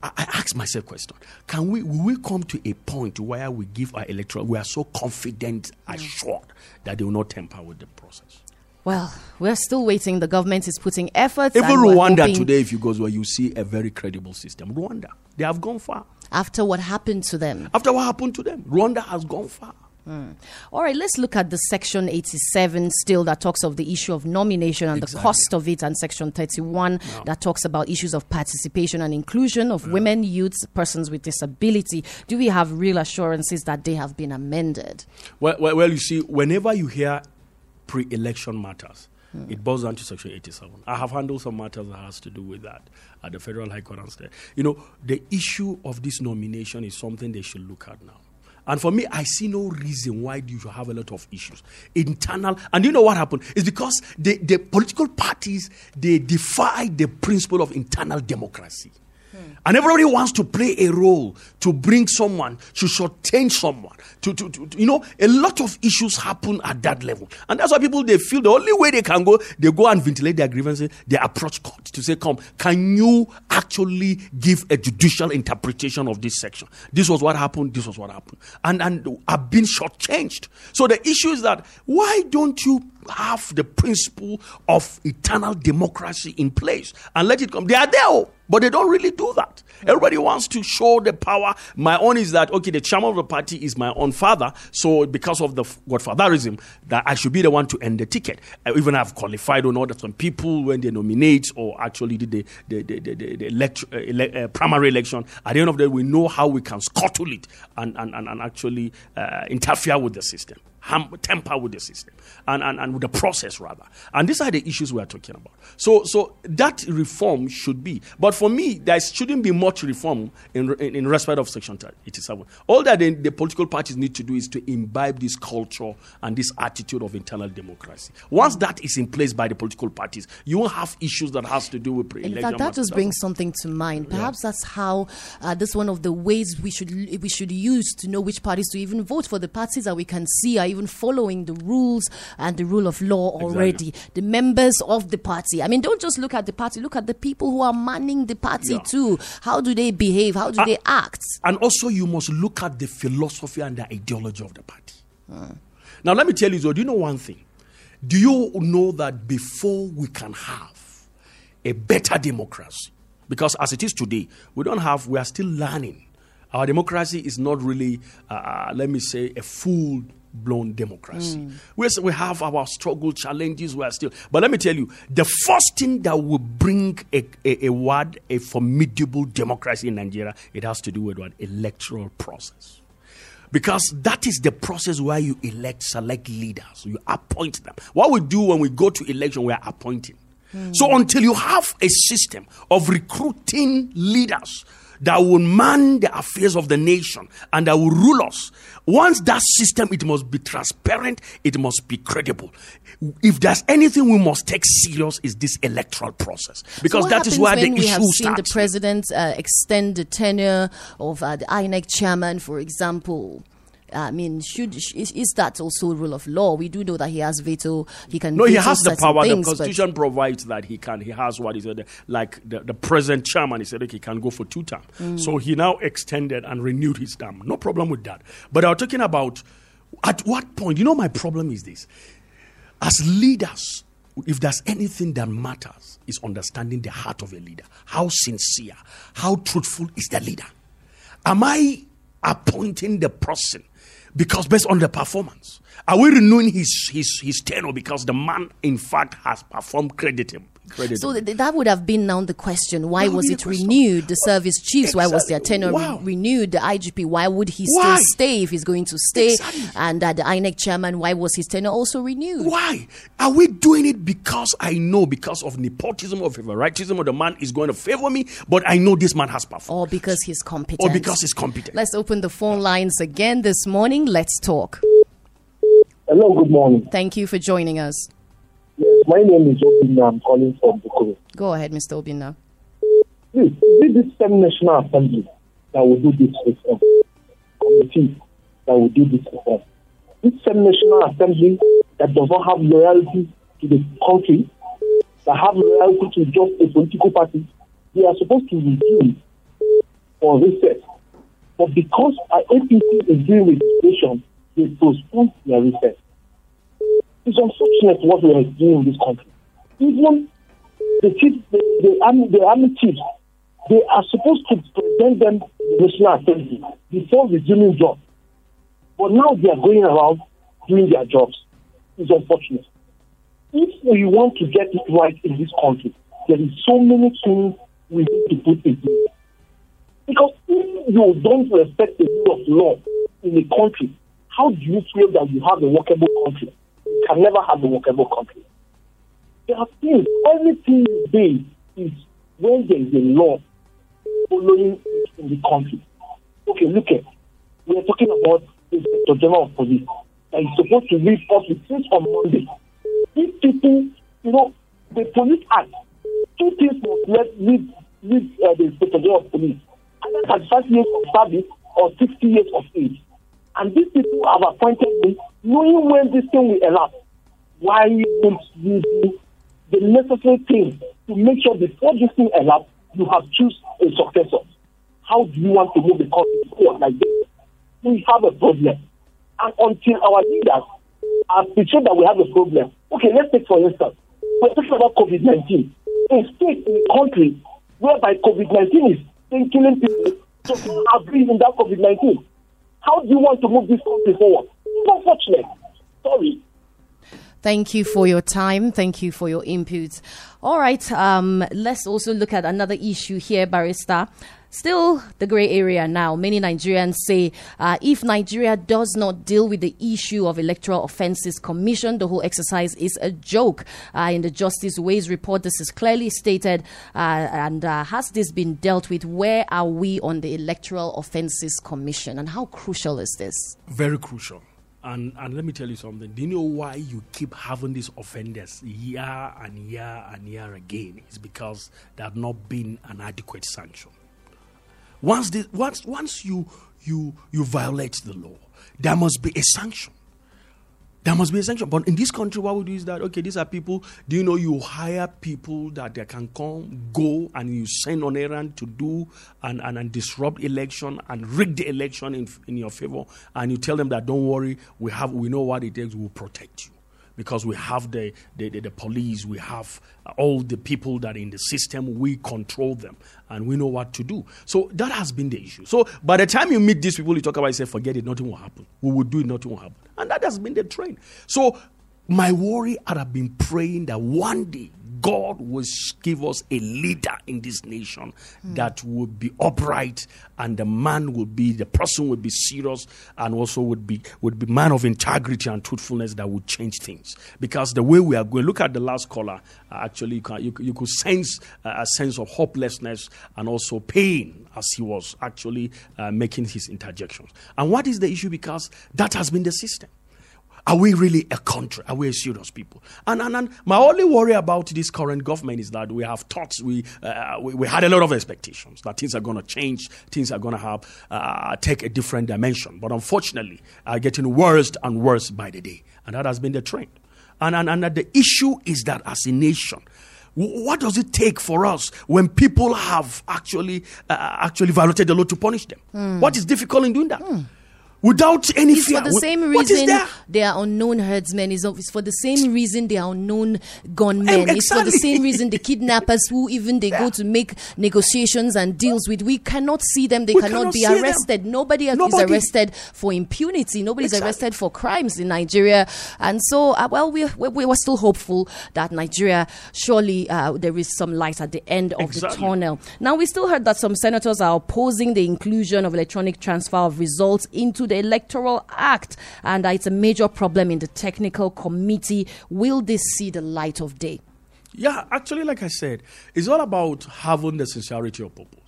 I, I ask myself question: Can we will we come to a point where we give our electoral we are so confident, assured that they will not tamper with the process? Well, we're still waiting. The government is putting efforts. Even and Rwanda today, if you go where you see a very credible system. Rwanda, they have gone far. After what happened to them. After what happened to them, Rwanda has gone far. Hmm. All right, let's look at the section 87 still that talks of the issue of nomination and the cost of it, and section 31 that talks about issues of participation and inclusion of women, youths, persons with disability. Do we have real assurances that they have been amended? Well, well, well, you see, whenever you hear pre-election matters, it boils down to Section 87. I have handled some matters that has to do with that at the Federal High Court and state. You know, the issue of this nomination is something they should look at now. And for me, I see no reason why you should have a lot of issues. Internal, and you know what happened? It's because the, the political parties, they defy the principle of internal democracy. And everybody wants to play a role to bring someone, to shortchange someone. To, to, to, you know, a lot of issues happen at that level. And that's why people, they feel the only way they can go, they go and ventilate their grievances, they approach court to say, come, can you actually give a judicial interpretation of this section? This was what happened, this was what happened. And, and I've been shortchanged. So the issue is that, why don't you have the principle of internal democracy in place and let it come? They are there, oh, but they don't really do that. Everybody wants to show the power. My own is that okay, the chairman of the party is my own father, so because of the godfatherism, that I should be the one to end the ticket. I even have qualified or not some people when they nominate or actually did the the the, the, the, elect, uh, uh, primary election. At the end of the day, we know how we can scuttle it and and, and, and actually uh, interfere with the system ham- temper with the system and, and, and with the process rather. And these are the issues we are talking about. So so that reform should be. But for me, there shouldn't be much reform in, in, in respect of Section 87. All that the, the political parties need to do is to imbibe this culture and this attitude of internal democracy. Once that is in place by the political parties, you won't have issues that has to do with In pre-election. fact, that just brings something to mind. Perhaps that's how uh, this one of the ways we should we should use to know which parties to even vote for. The parties that we can see are even following the rules and the rule of law already. The members of the party. I mean, don't just look at the party. Look at the people who are manning the party Yeah. too. How do they behave? How do Ah, they act? And also, you must look at the philosophy and the ideology of the party. Now, let me tell you, so do you know one thing? Do you know that before we can have a better democracy, because as it is today, we don't have, we are still learning. Our democracy is not really, uh, let me say, a full blown democracy. We, we have our struggle, challenges, we are still. But let me tell you, the first thing that will bring a, a, a word, a formidable democracy in Nigeria, it has to do with what? Electoral process. Because that is the process where you elect, select leaders, you appoint them. What we do when we go to election, we are appointing. So until you have a system of recruiting leaders that will man the affairs of the nation and that will rule us, once that system, it must be transparent, it must be credible. If there's anything we must take serious, is this electoral process because So that is where the we issue have seen starts. the president uh, extend the tenure of uh, the INEC chairman, for example. I mean, should is, is that also rule of law? We do know that he has veto. He can. No, he has the power. Things, the Constitution provides that he can. He has what he said, like the, the present chairman. He said like, he can go for two terms. Mm. So he now extended and renewed his term. No problem with that. But I'm talking about at what point. You know, my problem is this: as leaders, if there's anything that matters, is understanding the heart of a leader. How sincere, how truthful is the leader? Am I appointing the person because based on the performance? Are we renewing his his his tenure because the man, in fact, has performed creditably? So th- th- that would have been now the question: Why was it renewed? The service chiefs, why was their Exactly. tenure re- renewed? The IGP, why would he Why? still stay if he's going to stay? Exactly. And uh, the INEC chairman, why was his tenure also renewed? Why are we doing it? Because I know because of nepotism or favoritism, or the man is going to favor me, but I know this man has performed, Or because he's competent? or because he's competent. Let's open the phone lines again this morning. Let's talk. Hello, good morning. Thank you for joining us. Yes, my name is Obin. I'm calling from Bukuru. Go ahead, Mr. Obinna. Please, is this same National Assembly that will do this reform? Committee that will do this reform. This same National Assembly that does not have loyalty to the country, that have loyalty to just a political party, they are supposed to review for research. But because our APC is dealing with they postpone their research. It's unfortunate what we are doing in this country. Even the chief, the, the, army, the army chiefs, they are supposed to present them the National Assembly before resuming jobs. But now they are going around doing their jobs. It's unfortunate. If we want to get it right in this country, there is so many things we need to put in place. Because if you don't respect the rule of law in a country, how do you feel that you have a workable country? You can never have a workable country. There are things, everything you do is when there is a law following in the country. Okay, look at, we are talking about the Inspector General of Police that is supposed to leave office since on Monday. These people, you know, the Police Act, two things must let leave uh, the Inspector General of Police. Either 35 years of service or 60 years of age. And these people have appointed me knowing when this thing will elapse. Why won't you do the necessary things to make sure before this thing elapses, you have choose a successor? How do you want to move the country forward like this? We have a problem. And until our leaders appreciate that we have a problem, okay, let's take for instance, we're talking about COVID 19. A state in a country whereby COVID 19 is killing people, so agree in that COVID 19. How do you want to move this country forward? It's unfortunate. Sorry. Thank you for your time. Thank you for your input. All right, um, let's also look at another issue here, Barrister. Still the grey area now. Many Nigerians say uh, if Nigeria does not deal with the issue of Electoral Offences Commission, the whole exercise is a joke. Uh, in the Justice Uwais report, this is clearly stated. Uh, and uh, has this been dealt with? Where are we on the Electoral Offences Commission? And how crucial is this? Very crucial. And, and let me tell you something. Do you know why you keep having these offenders year and year and year again? It's because there have not been an adequate sanction. Once, once, once you, you, you violate the law, there must be a sanction. There must be a sanction. But in this country, what we do is that, okay, these are people, do you know you hire people that they can come, go, and you send on errand to do and, and, and disrupt election and rig the election in, in your favor, and you tell them that, don't worry, we, have, we know what it takes, we'll protect you because we have the, the, the, the, police, we have uh, all the people that are in the system, we control them and we know what to do. So that has been the issue. So by the time you meet these people, you talk about, you say, forget it, nothing will happen. We will do it, nothing will happen. And that has been the trend. So my worry, I have been praying that one day God will give us a leader in this nation mm. that will be upright and the man will be the person will be serious and also would be would be man of integrity and truthfulness that would change things. Because the way we are going look at the last caller. Uh, actually you, can, you, you, could sense uh, a sense of hopelessness and also pain as he was actually uh, making his interjections. And what is the issue? Because that has been the system are we really a country? Are we a serious people? And, and, and my only worry about this current government is that we have thoughts, we, uh, we, we, had a lot of expectations that things are going to change, things are going to have uh, take a different dimension. But unfortunately, are getting worse and worse by the day. And that has been the trend. And, and, and the issue is that as a nation, what does it take for us when people have actually uh, actually violated the law to punish them? Mm. What is difficult in doing that? Mm without any it's fear. for the same reason they are unknown herdsmen. It's, it's for the same reason they are unknown gunmen. Exactly. It's for the same reason the kidnappers who even they yeah. go to make negotiations and deals with. We cannot see them. They cannot, cannot, be arrested. Them. Nobody, Nobody, is arrested for impunity. Nobody exactly. is arrested for crimes in Nigeria. And so, uh, well, we, we, we were still hopeful that Nigeria, surely uh, there is some light at the end of exactly. the tunnel. Now, we still heard that some senators are opposing the inclusion of electronic transfer of results into the Electoral Act, and it's a major problem in the technical committee. Will this see the light of day? Yeah, actually, like I said, it's all about having the sincerity of purpose.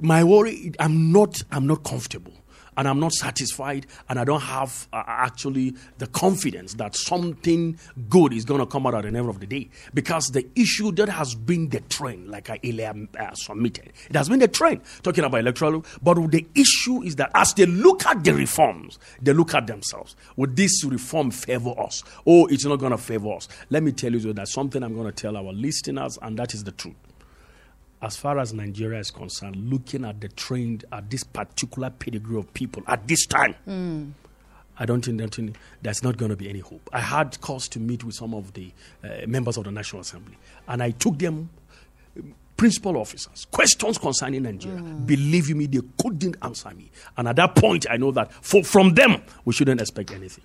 My worry, I'm not, I'm not comfortable and I'm not satisfied, and I don't have uh, actually the confidence that something good is going to come out at the end of the day. Because the issue that has been the trend, like I uh, submitted, it has been the trend talking about electoral. But the issue is that as they look at the reforms, they look at themselves. Would this reform favor us? Oh, it's not going to favor us. Let me tell you that something I'm going to tell our listeners, and that is the truth as far as Nigeria is concerned, looking at the trend at this particular pedigree of people at this time, mm. I don't think, don't there's not going to be any hope. I had cause to meet with some of the uh, members of the National Assembly, and I took them principal officers questions concerning Nigeria. Mm. Believe me, they couldn't answer me. And at that point, I know that for, from them, we shouldn't expect anything.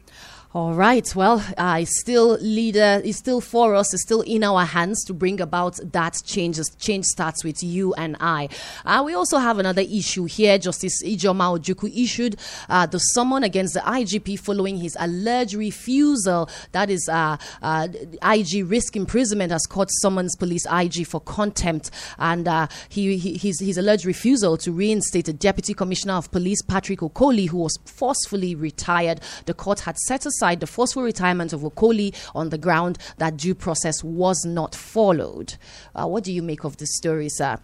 All right. Well, uh, it's still leader. It's still for us. It's still in our hands to bring about that change. Change starts with you and I. Uh, we also have another issue here. Justice Ijeoma Ojukwu issued uh, the summon against the IGP following his alleged refusal. That is, uh, uh, IG risk imprisonment has court summons police IG for contempt, and uh, he, he his, his alleged refusal to reinstate a deputy commissioner of police Patrick Okoli, who was forcefully retired. The court had set aside the forceful retirement of Okoli on the ground that due process was not followed. Uh, what do you make of this story, sir?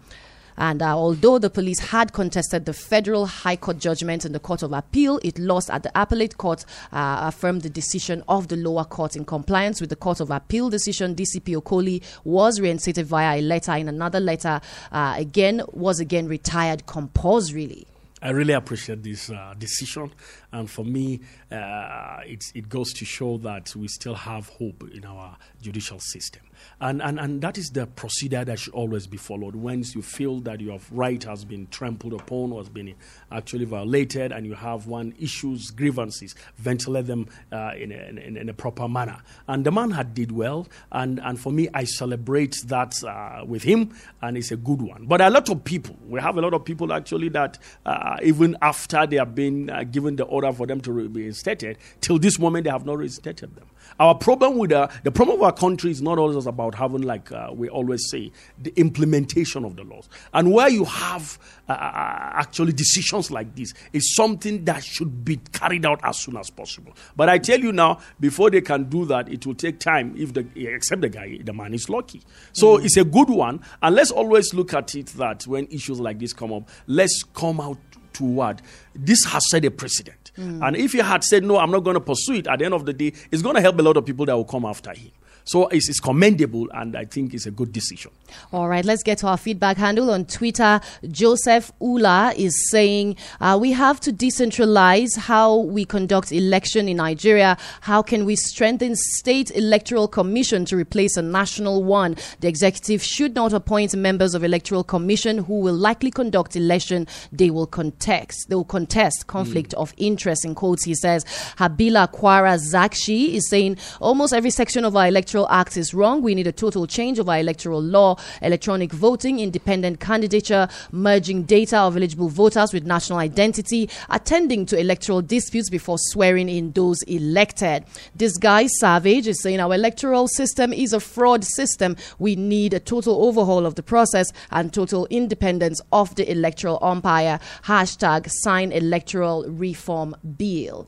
And uh, although the police had contested the federal high court judgment in the Court of Appeal, it lost at the appellate court, uh, affirmed the decision of the lower court. In compliance with the Court of Appeal decision, DCP Okoli was reinstated via a letter. In another letter, uh, again, was again retired compulsorily. I really appreciate this uh, decision, and for me, uh, it goes to show that we still have hope in our judicial system. And, and, and that is the procedure that should always be followed. Once you feel that your right has been trampled upon or has been actually violated, and you have one issues, grievances, ventilate them uh, in, a, in, in, a proper manner. And the man had did well, and, and for me, I celebrate that uh, with him, and it's a good one. But a lot of people, we have a lot of people actually that uh, even after they have been uh, given the order for them to be reinstated, till this moment they have not reinstated them. Our problem with uh, the problem of our country is not always about having, like uh, we always say, the implementation of the laws. And where you have uh, uh, uh actually decisions like this, is something that should be carried out as soon as possible. But I tell you now, before they can do that, it will take time. If the except the guy, the man is lucky. So mm. it's a good one, and let's always look at it that when issues like this come up, let's come out to this has set a precedent. Mm. And if he had said, no, I'm not going to pursue it, at the end of the day, it's going to help a lot of people that will come after him. So it's, it's, commendable, and I think it's a good decision. All right, let's get to our feedback handle on Twitter. Joseph Ula is saying uh, we have to decentralize how we conduct election in Nigeria. How can we strengthen state electoral commission to replace a national one? The executive should not appoint members of electoral commission who will likely conduct election. They will contest. They will contest conflict mm. of interest. In quotes, he says. Habila Kwara Zakshi is saying almost every section of our electoral Electoral Act is wrong. We need a total change of our electoral law, electronic voting, independent candidature, merging data of eligible voters with national identity, attending to electoral disputes before swearing in those elected. This guy, Savage, is saying our electoral system is a fraud system. We need a total overhaul of the process and total independence of the electoral umpire. Hashtag sign electoral reform bill.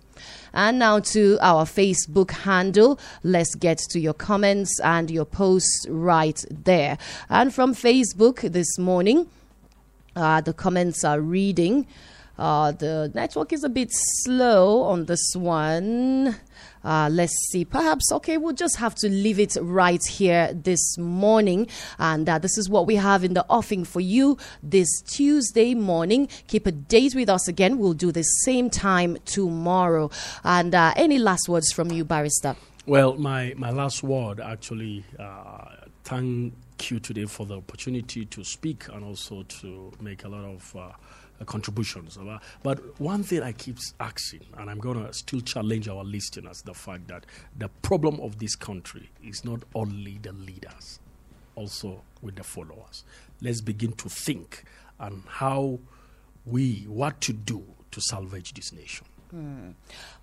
And now to our Facebook handle. Let's get to your comments and your posts right there. And from Facebook this morning, uh, the comments are reading. Uh, the network is a bit slow on this one. Uh, let's see. Perhaps, okay, we'll just have to leave it right here this morning. And uh, this is what we have in the offing for you this Tuesday morning. Keep a date with us again. We'll do the same time tomorrow. And uh, any last words from you, Barrister? Well, my, my last word actually, uh, thank you today for the opportunity to speak and also to make a lot of uh, contributions. Uh, but one thing I keep asking, and I'm going to still challenge our listeners, the fact that the problem of this country is not only the leaders, also with the followers. Let's begin to think on how we, what to do to salvage this nation. Hmm.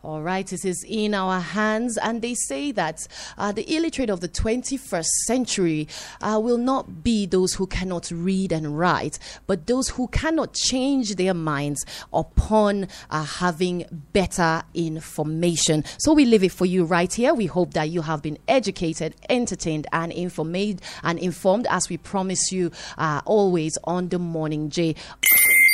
All right, it is in our hands, and they say that uh, the illiterate of the 21st century uh, will not be those who cannot read and write, but those who cannot change their minds upon uh, having better information. So we leave it for you right here. We hope that you have been educated, entertained, and informed, and informed as we promise you uh, always on the morning J.